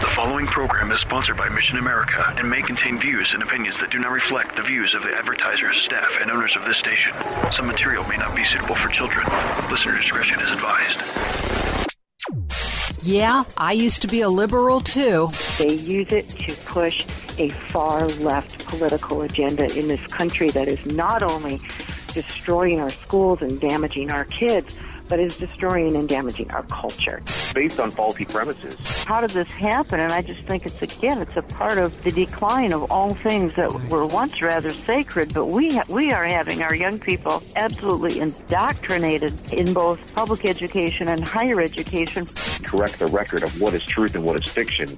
The following program is sponsored by Mission America and may contain views and opinions that do not reflect the views of the advertisers, staff, and owners of this station. Some material may not be suitable for children. Listener discretion is advised. Yeah, I used to be a liberal too. They use it to push a far left political agenda in this country that is not only destroying our schools and damaging our kids, but is destroying and damaging our culture. Based on faulty premises. How did this happen? And I just think it's, again, it's a part of the decline of all things that were once rather sacred, but we, ha- we are having our young people absolutely indoctrinated in both public education and higher education. Correct the record of what is truth and what is fiction.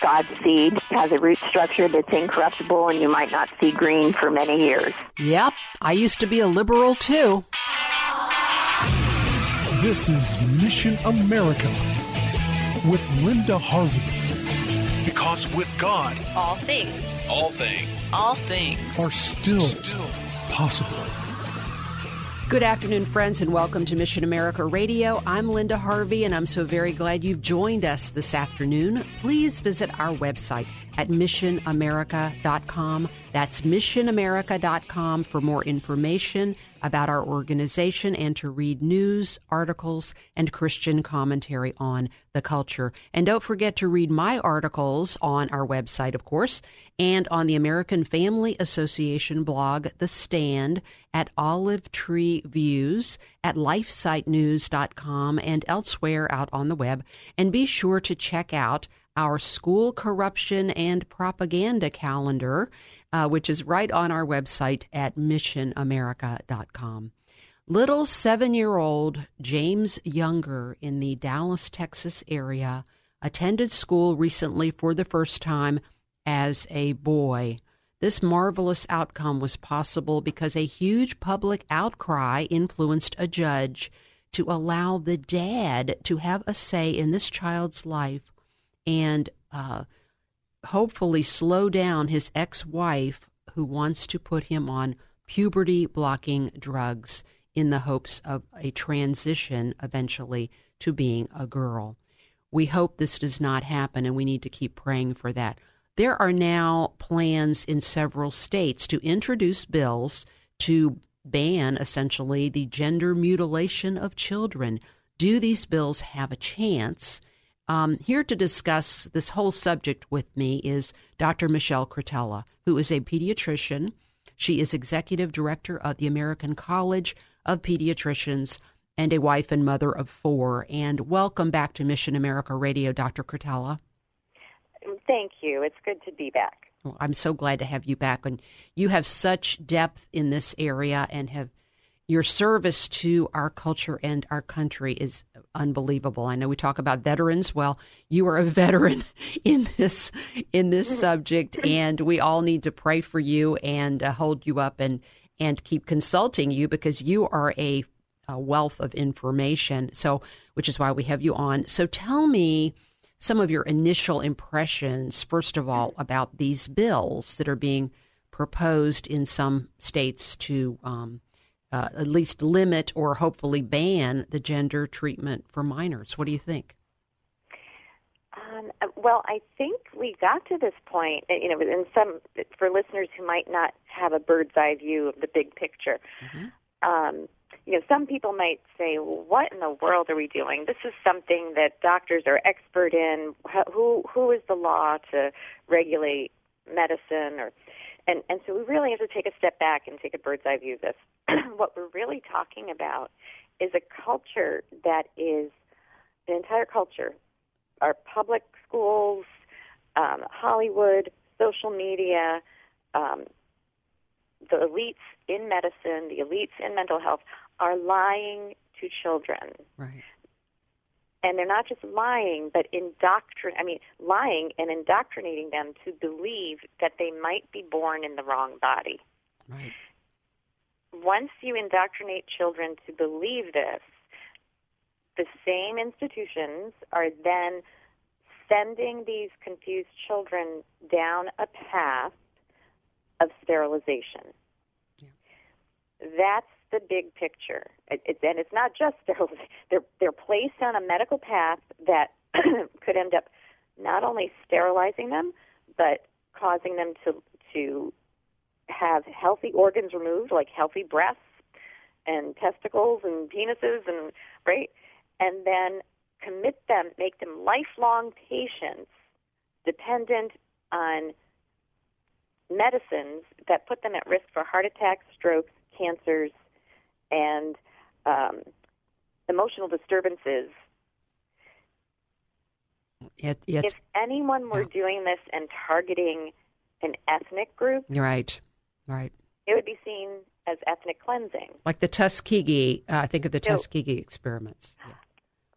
God's seed has a root structure that's incorruptible and you might not see green for many years. Yep, I used to be a liberal too. This is Mission America with Linda Harvey. Because with God, all things, all things, all things are still, still possible. Good afternoon, friends, and welcome to Mission America Radio. I'm Linda Harvey, and I'm so very glad you've joined us this afternoon. Please visit our website at missionamerica.com. That's missionamerica.com for more information about our organization and to read news, articles, and Christian commentary on the culture. And don't forget to read my articles on our website, of course, and on the American Family Association blog, The Stand, at Olive Tree Views, at lifesitenews.com, and elsewhere out on the web. And be sure to check out our school corruption and propaganda calendar, uh, which is right on our website at missionamerica.com. Little seven year old James Younger in the Dallas, Texas area attended school recently for the first time as a boy. This marvelous outcome was possible because a huge public outcry influenced a judge to allow the dad to have a say in this child's life and uh, hopefully slow down his ex wife who wants to put him on puberty blocking drugs in the hopes of a transition eventually to being a girl. We hope this does not happen, and we need to keep praying for that. There are now plans in several states to introduce bills to ban essentially the gender mutilation of children. Do these bills have a chance? Um, here to discuss this whole subject with me is Dr. Michelle Cretella, who is a pediatrician. She is executive director of the American College of Pediatricians and a wife and mother of four. And welcome back to Mission America Radio, Dr. Cretella. Thank you. It's good to be back. Well, I'm so glad to have you back. And you have such depth in this area and have your service to our culture and our country is unbelievable. I know we talk about veterans. Well, you are a veteran in this in this subject, and we all need to pray for you and uh, hold you up and and keep consulting you because you are a, a wealth of information. So, which is why we have you on. So, tell me some of your initial impressions, first of all, about these bills that are being proposed in some states to um, uh, at least limit or hopefully ban the gender treatment for minors. What do you think? Um, well, I think we got to this point, uh, you know, in some for listeners who might not have a bird's eye view of the big picture. Mm-hmm. Um, you know, some people might say, well, "What in the world are we doing? This is something that doctors are expert in. Who who is the law to regulate medicine or and, and so we really have to take a step back and take a bird's eye view of this. what we're really talking about is a culture that is an entire culture. Our public schools, um, Hollywood, social media, um, the elites in medicine, the elites in mental health are lying to children. Right. And they're not just lying, but indoctrin I mean, lying and indoctrinating them to believe that they might be born in the wrong body. Right. Once you indoctrinate children to believe this, the same institutions are then sending these confused children down a path of sterilization. Yeah. That's the big picture. It, it, and it's not just sterilization. They're, they're placed on a medical path that could end up not only sterilizing them, but causing them to, to have healthy organs removed, like healthy breasts and testicles and penises and right, and then commit them, make them lifelong patients dependent on medicines that put them at risk for heart attacks, strokes, cancers, and um, emotional disturbances. It, if anyone were yeah. doing this and targeting an ethnic group, right, right, it would be seen as ethnic cleansing, like the Tuskegee. Uh, I think of the so, Tuskegee experiments. Yeah.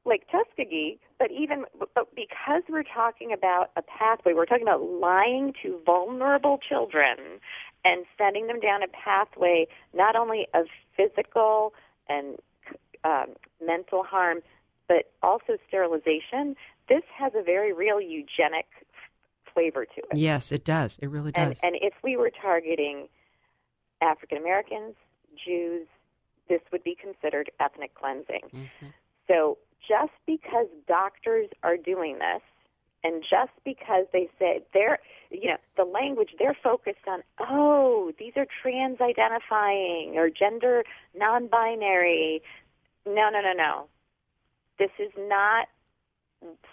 Like Tuskegee, but even but because we're talking about a pathway, we're talking about lying to vulnerable children and sending them down a pathway not only of physical and um, mental harm, but also sterilization. This has a very real eugenic flavor to it. Yes, it does. It really does. And, and if we were targeting African Americans, Jews, this would be considered ethnic cleansing. Mm-hmm. So just because doctors are doing this and just because they say they're, you know, the language they're focused on, oh, these are trans identifying or gender non binary. No, no, no, no. This is not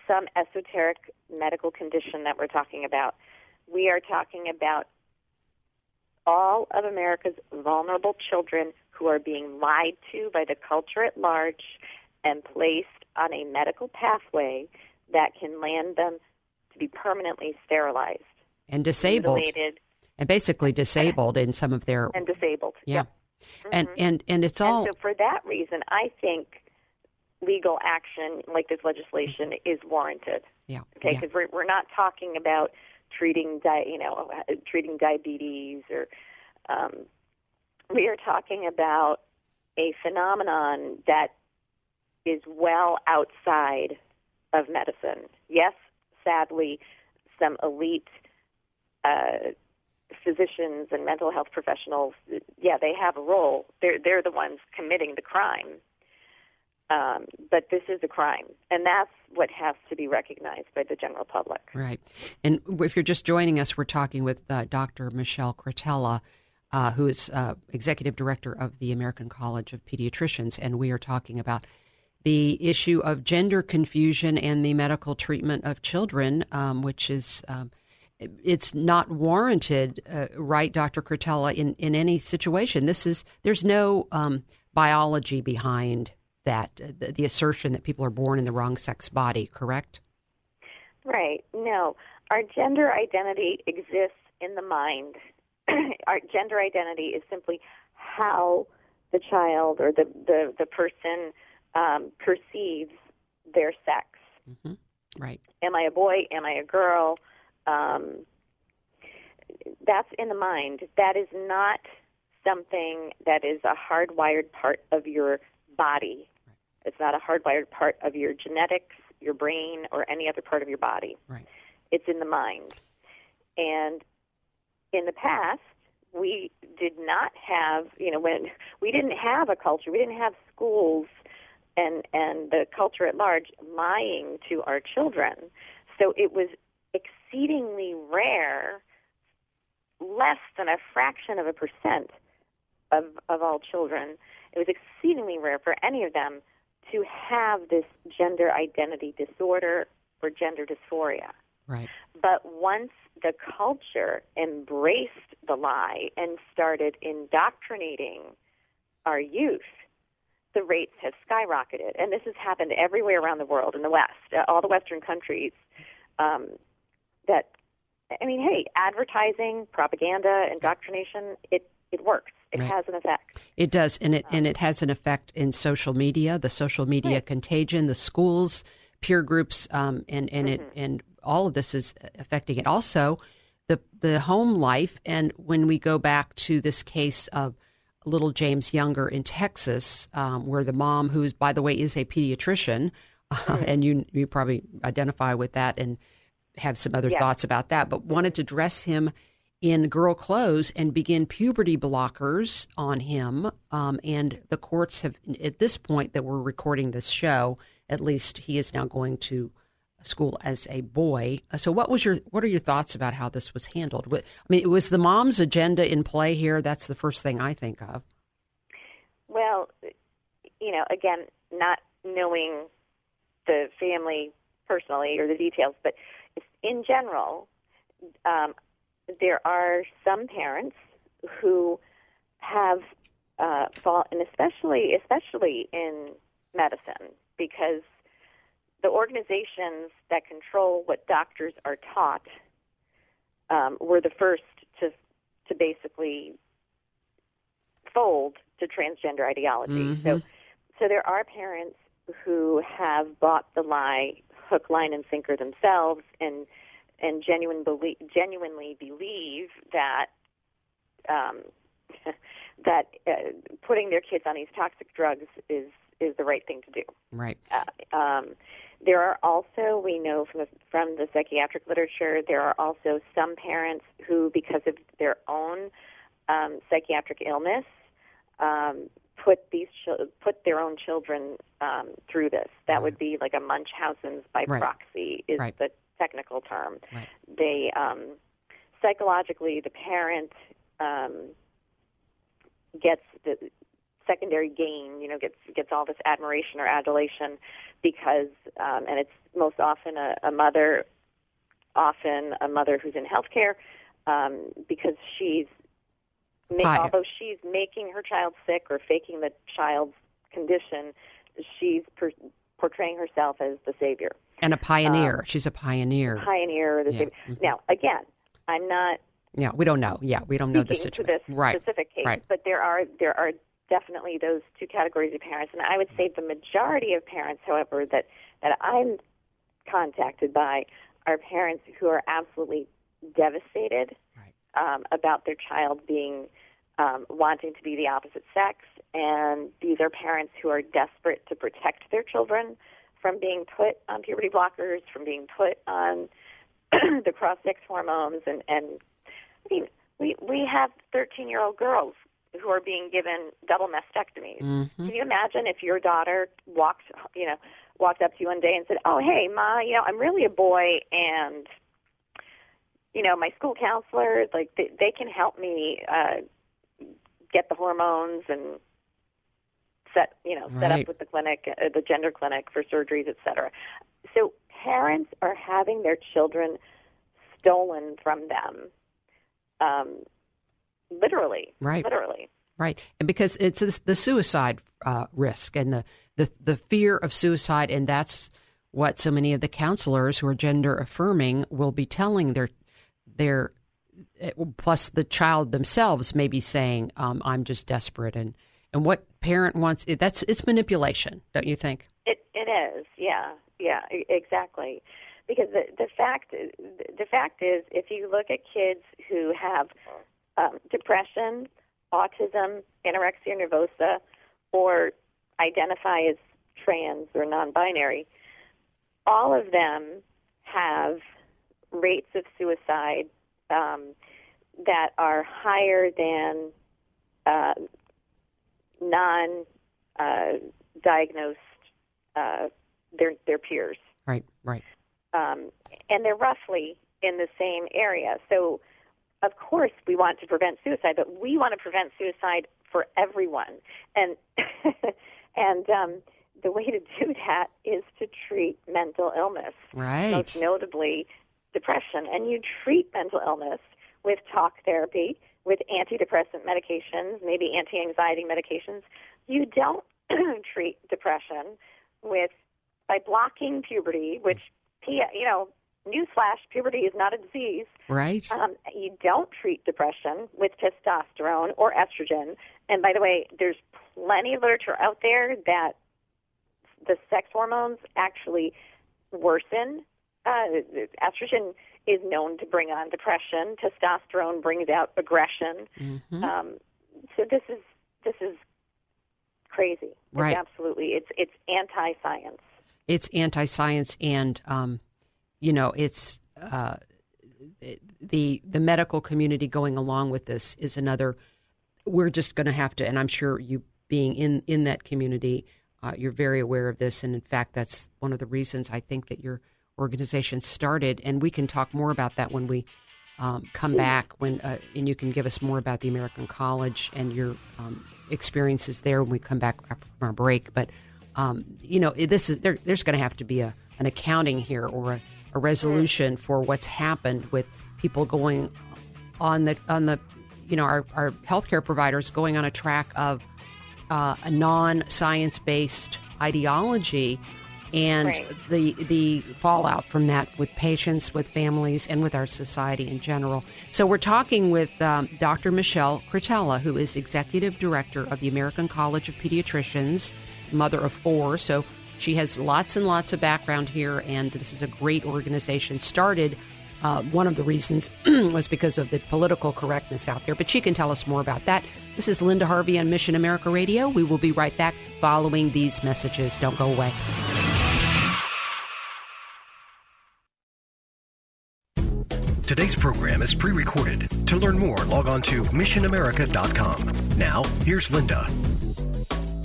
some esoteric medical condition that we're talking about. We are talking about all of America's vulnerable children who are being lied to by the culture at large and placed on a medical pathway that can land them to be permanently sterilized and disabled, mutilated, and basically disabled in some of their and disabled. Yeah, mm-hmm. and and and it's all. And so for that reason, I think legal action like this legislation is warranted. Yeah. Okay, because yeah. we're we're not talking about treating di- you know treating diabetes or um, we are talking about a phenomenon that is well outside of medicine. Yes, sadly, some elite uh, physicians and mental health professionals, yeah, they have a role. They're they're the ones committing the crime. Um, but this is a crime, and that's what has to be recognized by the general public. Right. And if you're just joining us, we're talking with uh, Dr. Michelle Cretella, uh, who is uh, executive director of the American College of Pediatricians, and we are talking about the issue of gender confusion and the medical treatment of children, um, which is um, it's not warranted, uh, right, Dr. Cretella, in, in any situation. This is there's no um, biology behind that, uh, the, the assertion that people are born in the wrong sex body, correct? Right. No, our gender identity exists in the mind. our gender identity is simply how the child or the the, the person um, perceives their sex. Mm-hmm. Right. Am I a boy? Am I a girl? Um, that's in the mind. That is not something that is a hardwired part of your body. Right. It's not a hardwired part of your genetics, your brain, or any other part of your body. Right. It's in the mind. And in the past, we did not have, you know, when we didn't have a culture, we didn't have schools and and the culture at large lying to our children. So it was exceedingly rare, less than a fraction of a percent of of all children. It was exceedingly rare for any of them to have this gender identity disorder or gender dysphoria. Right. But once the culture embraced the lie and started indoctrinating our youth the rates have skyrocketed, and this has happened everywhere around the world in the West, uh, all the Western countries. Um, that I mean, hey, advertising, propaganda, indoctrination, it it works. It right. has an effect. It does, and it um, and it has an effect in social media, the social media right. contagion, the schools peer groups, um, and and Mm-hmm. it and all of this is affecting it. Also, the the home life, and when we go back to this case of little James Younger in Texas, um, where the mom, who is by the way is a pediatrician, uh, and you you probably identify with that and have some other Yeah. thoughts about that, but wanted to dress him in girl clothes and begin puberty blockers on him. Um, and the courts have, at this point that we're recording this show, at least he is now going to school as a boy. Uh, So, what was your what are your thoughts about how this was handled? I mean, it was the mom's agenda in play here? That's the first thing I think of. Well, you know, again, not knowing the family personally or the details, but in general, um, there are some parents who have uh, fall, and especially especially in medicine, because organizations that control what doctors are taught um, were the first to to basically fold to transgender ideology. So, so there are parents who have bought the lie hook, line, and sinker themselves, and and genuine genuinely believe that um, that uh, putting their kids on these toxic drugs is is the right thing to do. Right. Uh, um, there are also, we know from the, from the psychiatric literature, there are also some parents who, because of their own um, psychiatric illness, um, put these put their own children um, through this. That would be like a Munchausen's by Right. proxy is Right. the technical term. Right. They um, psychologically, the parent um, gets the secondary gain, you know, gets gets all this admiration or adulation because, um, and it's most often a, a mother, often a mother who's in healthcare, um, because she's, ma- although she's making her child sick or faking the child's condition, she's per- portraying herself as the savior, And a pioneer. She's a pioneer. pioneer, or the Yeah. savior. Mhm. Now, again, I'm not yeah, we don't know. Yeah, we don't know the speaking to situation. this right. specific case, Right. but there are there are definitely those two categories of parents, and I would say the majority of parents, however, that that I'm contacted by are parents who are absolutely devastated um, about their child being um, wanting to be the opposite sex, and these are parents who are desperate to protect their children from being put on puberty blockers, from being put on the cross-sex hormones, and and I mean, we we have 13-year-old girls who are being given double mastectomies. Mhm. Can you imagine if your daughter walked, you know, walked up to you one day and said, "Oh, hey, ma, you know, I'm really a boy, and you know, my school counselor, like, they, they can help me uh, get the hormones and set, you know, set Right. up with the clinic, uh, the gender clinic for surgeries, et cetera." So parents are having their children stolen from them, um, literally, Right. literally. Right, and because it's the suicide uh, risk and the, the the fear of suicide, and that's what so many of the counselors who are gender affirming will be telling their their eh, plus the child themselves may be saying, um, "I'm just desperate," and and what parent wants that's it's manipulation, don't you think? It it is, yeah, yeah, exactly. Because the the fact the fact is, if you look at kids who have um, depression, autism, anorexia nervosa, or identify as trans or non-binary, all of them have rates of suicide um, that are higher than uh, non uh, diagnosed uh, their their peers, Right, right, um, and they're roughly in the same area. So, of course, we want to prevent suicide, but we want to prevent suicide for everyone, and and um, the way to do that is to treat mental illness, right. most notably depression, and you treat mental illness with talk therapy, with antidepressant medications, maybe anti-anxiety medications. You don't treat depression with by blocking puberty, which P- you know, newsflash, puberty is not a disease. Right. Um, you don't treat depression with testosterone or estrogen. And by the way, there's plenty of literature out there that the sex hormones actually worsen. Uh, estrogen is known to bring on depression. Testosterone brings out aggression. Mm-hmm. Um, so this is this is crazy. Right. It's absolutely. It's it's anti-science. It's anti-science, and um, you know, it's uh, the the medical community going along with this is another. We're just going to have to, and I'm sure you being in in that community, uh, you're very aware of this, and in fact, that's one of the reasons I think that your organization started, and we can talk more about that when we um, come back. When uh, and you can give us more about the American College and your um, experiences there when we come back from our break. But um, you know, this is there, there's going to have to be a an accounting here or a, a resolution for what's happened with people going on the on the you know our, our healthcare providers going on a track of uh, a non science based ideology and Right. the the fallout from that with patients, with families, and with our society in general. So we're talking with um, Dr. Michelle Cretella, who is executive director of the American College of Pediatricians, mother of four. So she has lots and lots of background here, and this is a great organization. Started. Uh, one of the reasons was because of the political correctness out there, but she can tell us more about that. This is Linda Harvey on Mission America Radio. We will be right back following these messages. Don't go away. Today's program is pre recorded. To learn more, log on to missionamerica.com. Now, here's Linda.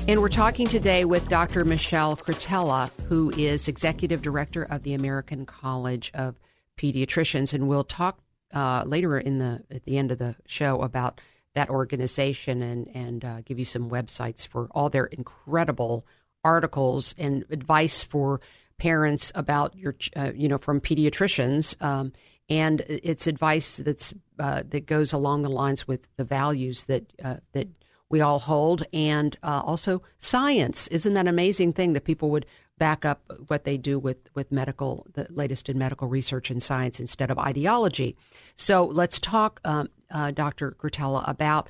And we're talking today with Dr. Michelle Cretella, who is executive director of the American College of Pediatricians, and we'll talk uh, later in the at the end of the show about that organization and and uh, give you some websites for all their incredible articles and advice for parents about your uh, you know from pediatricians. Um, and it's advice that's uh, that goes along the lines with the values that uh, that we all hold, and uh, also science. Isn't that amazing thing that people would back up what they do with with medical, the latest in medical research and science instead of ideology? So let's talk, um, uh, Dr. Cretella, about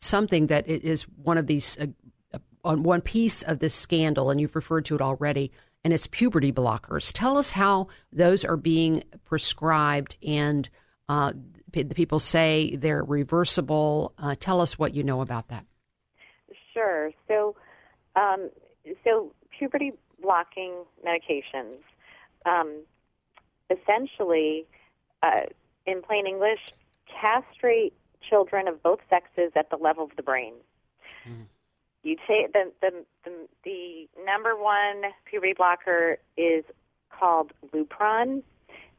something that is one of these uh, on one piece of this scandal, and you've referred to it already, and it's puberty blockers. Tell us how those are being prescribed, and uh, the people say they're reversible. Uh, tell us what you know about that. Sure. So, um, so puberty blocking medications, um, essentially, uh, in plain English, castrate children of both sexes at the level of the brain. You take the, the the the number one puberty blocker is called Lupron,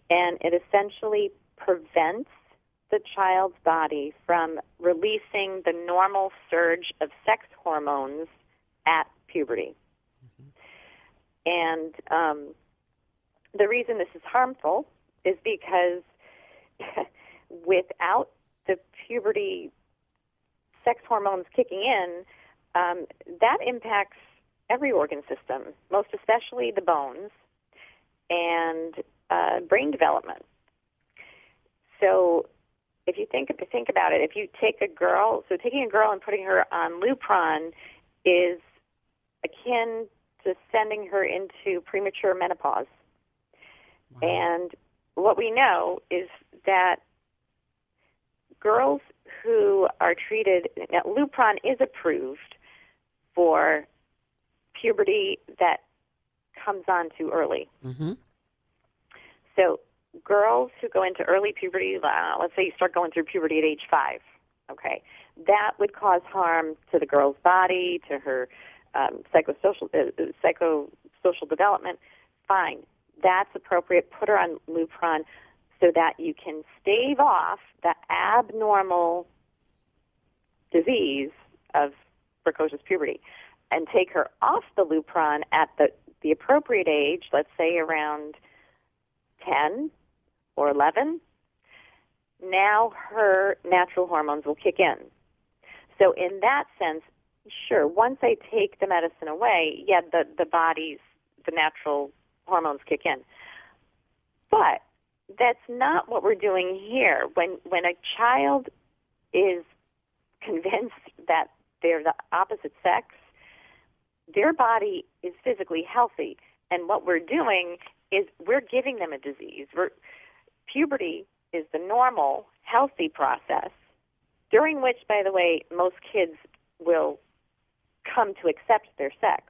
and it essentially prevents the child's body from releasing the normal surge of sex hormones at puberty. And um, the reason this is harmful is because without the puberty sex hormones kicking in, um, that impacts every organ system, most especially the bones and uh, brain development. So, if you think think about it, if you take a girl, so taking a girl and putting her on Lupron is akin to sending her into premature menopause. And what we know is that girls who are treated, now, Lupron is approved for puberty that comes on too early. Mm-hmm. So, girls who go into early puberty, uh, let's say you start going through puberty at age five, okay, that would cause harm to the girl's body, to her um, psychosocial uh, uh, psychosocial development. Fine, that's appropriate. Put her on Lupron so that you can stave off the abnormal disease of precocious puberty and take her off the Lupron at the, the appropriate age, let's say around 10 or 11. Now her natural hormones will kick in. So, in that sense, sure, once I take the medicine away, yeah, the, the body's, the natural hormones kick in. But that's not what we're doing here. When when a child is convinced that they're the opposite sex, their body is physically healthy, and what we're doing is we're giving them a disease. We're, puberty is the normal, healthy process during which, by the way, most kids will come to accept their sex.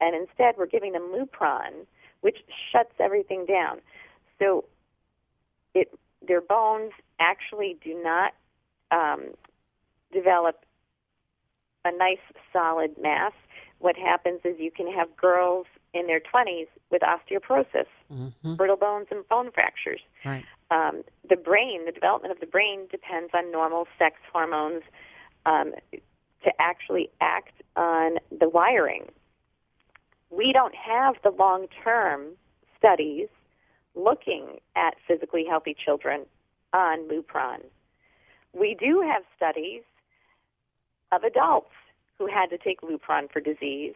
And instead, we're giving them Lupron, which shuts everything down. So it, their bones actually do not um, develop a nice solid mass. What happens is you can have girls in their 20s with osteoporosis, Mm-hmm. brittle bones, and bone fractures. Right. Um, the brain, the development of the brain depends on normal sex hormones um, to actually act on the wiring. We don't have the long term studies looking at physically healthy children on Lupron. We do have studies of adults who had to take Lupron for disease,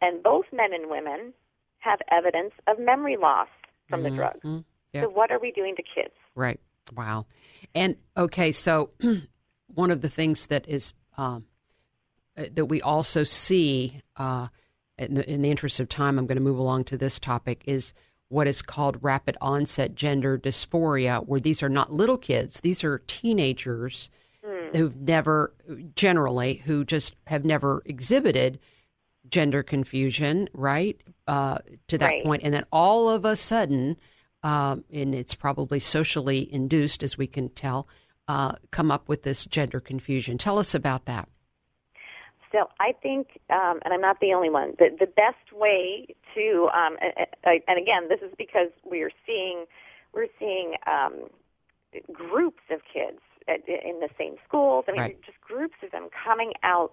and both men and women have evidence of memory loss from the drug. So, what are we doing to kids? Right. Wow. And okay, so one of the things that is um, uh, that we also see uh, in, the, in the interest of time, I'm going to move along to this topic is what is called rapid onset gender dysphoria, where these are not little kids; these are teenagers who've never, generally, who just have never exhibited gender confusion, right? Uh, to that Right. point, and then all of a sudden, um, and it's probably socially induced, as we can tell, uh, come up with this gender confusion. Tell us about that. So I think, um, and I'm not the only one. The the best way to, um, and, and again, this is because we're seeing we're seeing um, groups of kids in the same schools. I mean, Right. just groups of them coming out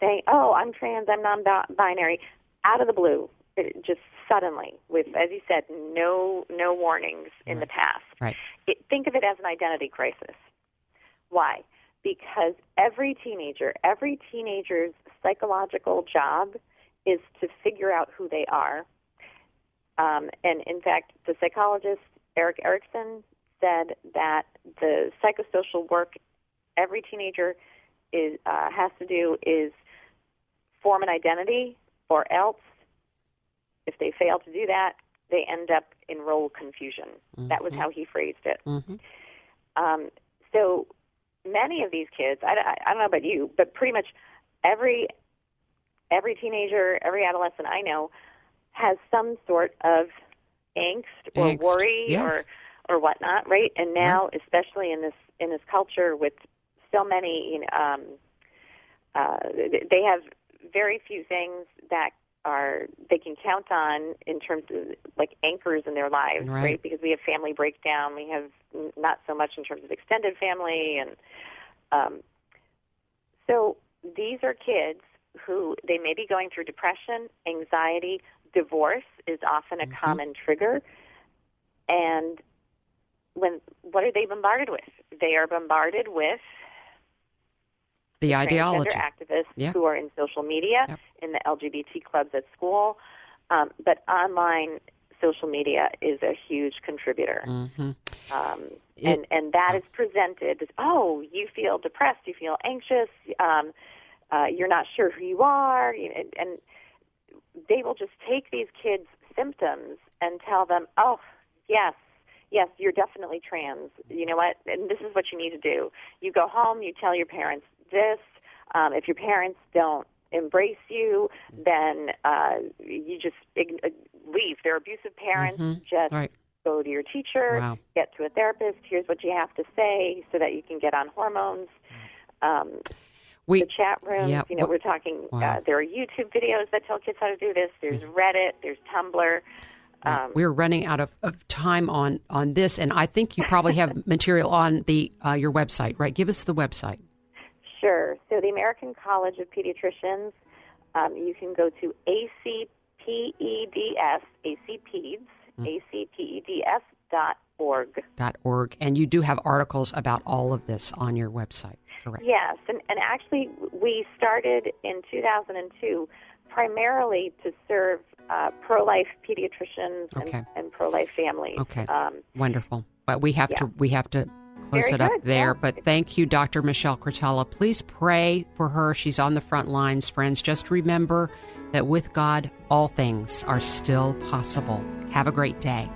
saying, "Oh, I'm trans. I'm non-binary," out of the blue, it- just suddenly, with, as you said, no no warnings in the past. Right. It, think of it as an identity crisis. Why? Because every teenager, every teenager's psychological job is to figure out who they are. Um, and in fact, the psychologist Erik Erikson said that the psychosocial work every teenager is uh, has to do is form an identity, or else, if they fail to do that, they end up in role confusion. That was how he phrased it. Mm-hmm. Um, so many of these kids, I, I, I don't know about you, but pretty much every every teenager, every adolescent I know has some sort of angst or Angst, worry yes. or or whatnot, right? And now, especially in this in this culture with so many, you know, um, uh, they have very few things that are they can count on in terms of like anchors in their lives, Right. right? Because we have family breakdown, we have n- not so much in terms of extended family, and um, so these are kids who they may be going through depression, anxiety, divorce is often a common trigger, and when what are they bombarded with? They are bombarded with The ideology. activists Yeah. who are in social media, Yep. in the LGBT clubs at school, um, but online social media is a huge contributor. hmm Um, It- and and that is presented as oh you feel depressed you feel anxious um, uh, you're not sure who you are and, and they will just take these kids symptoms and tell them oh yes yes you're definitely trans you know what and this is what you need to do you go home you tell your parents this um, if your parents don't embrace you then uh, you just ign- uh, leave they're abusive parents Mhm. just Right. go to your teacher, Wow. get to a therapist. Here's what you have to say so that you can get on hormones. Um, We, the chat rooms, yeah, you know, we're talking. Wow. Mm. Uh, there are YouTube videos that tell kids how to do this. There's Reddit. There's Tumblr. Um, We're running out of, of time on, on this, and I think you probably have material on the uh, your website, right? Give us the website. Sure. So the American College of Pediatricians, um, you can go to ACPEDS, ACPEDS, ACPEDS dot org. dot org, and you do have articles about all of this on your website, correct? Yes, and, and actually, we started in 2002 primarily to serve uh, pro life pediatricians Okay. and, and pro life families. Okay. Um, Wonderful. But we have to we have to close Very it up good, there. yeah. But thank you, Dr. Michelle Cretella. Please pray for her. She's on the front lines, friends. Just remember that with God, all things are still possible. Have a great day.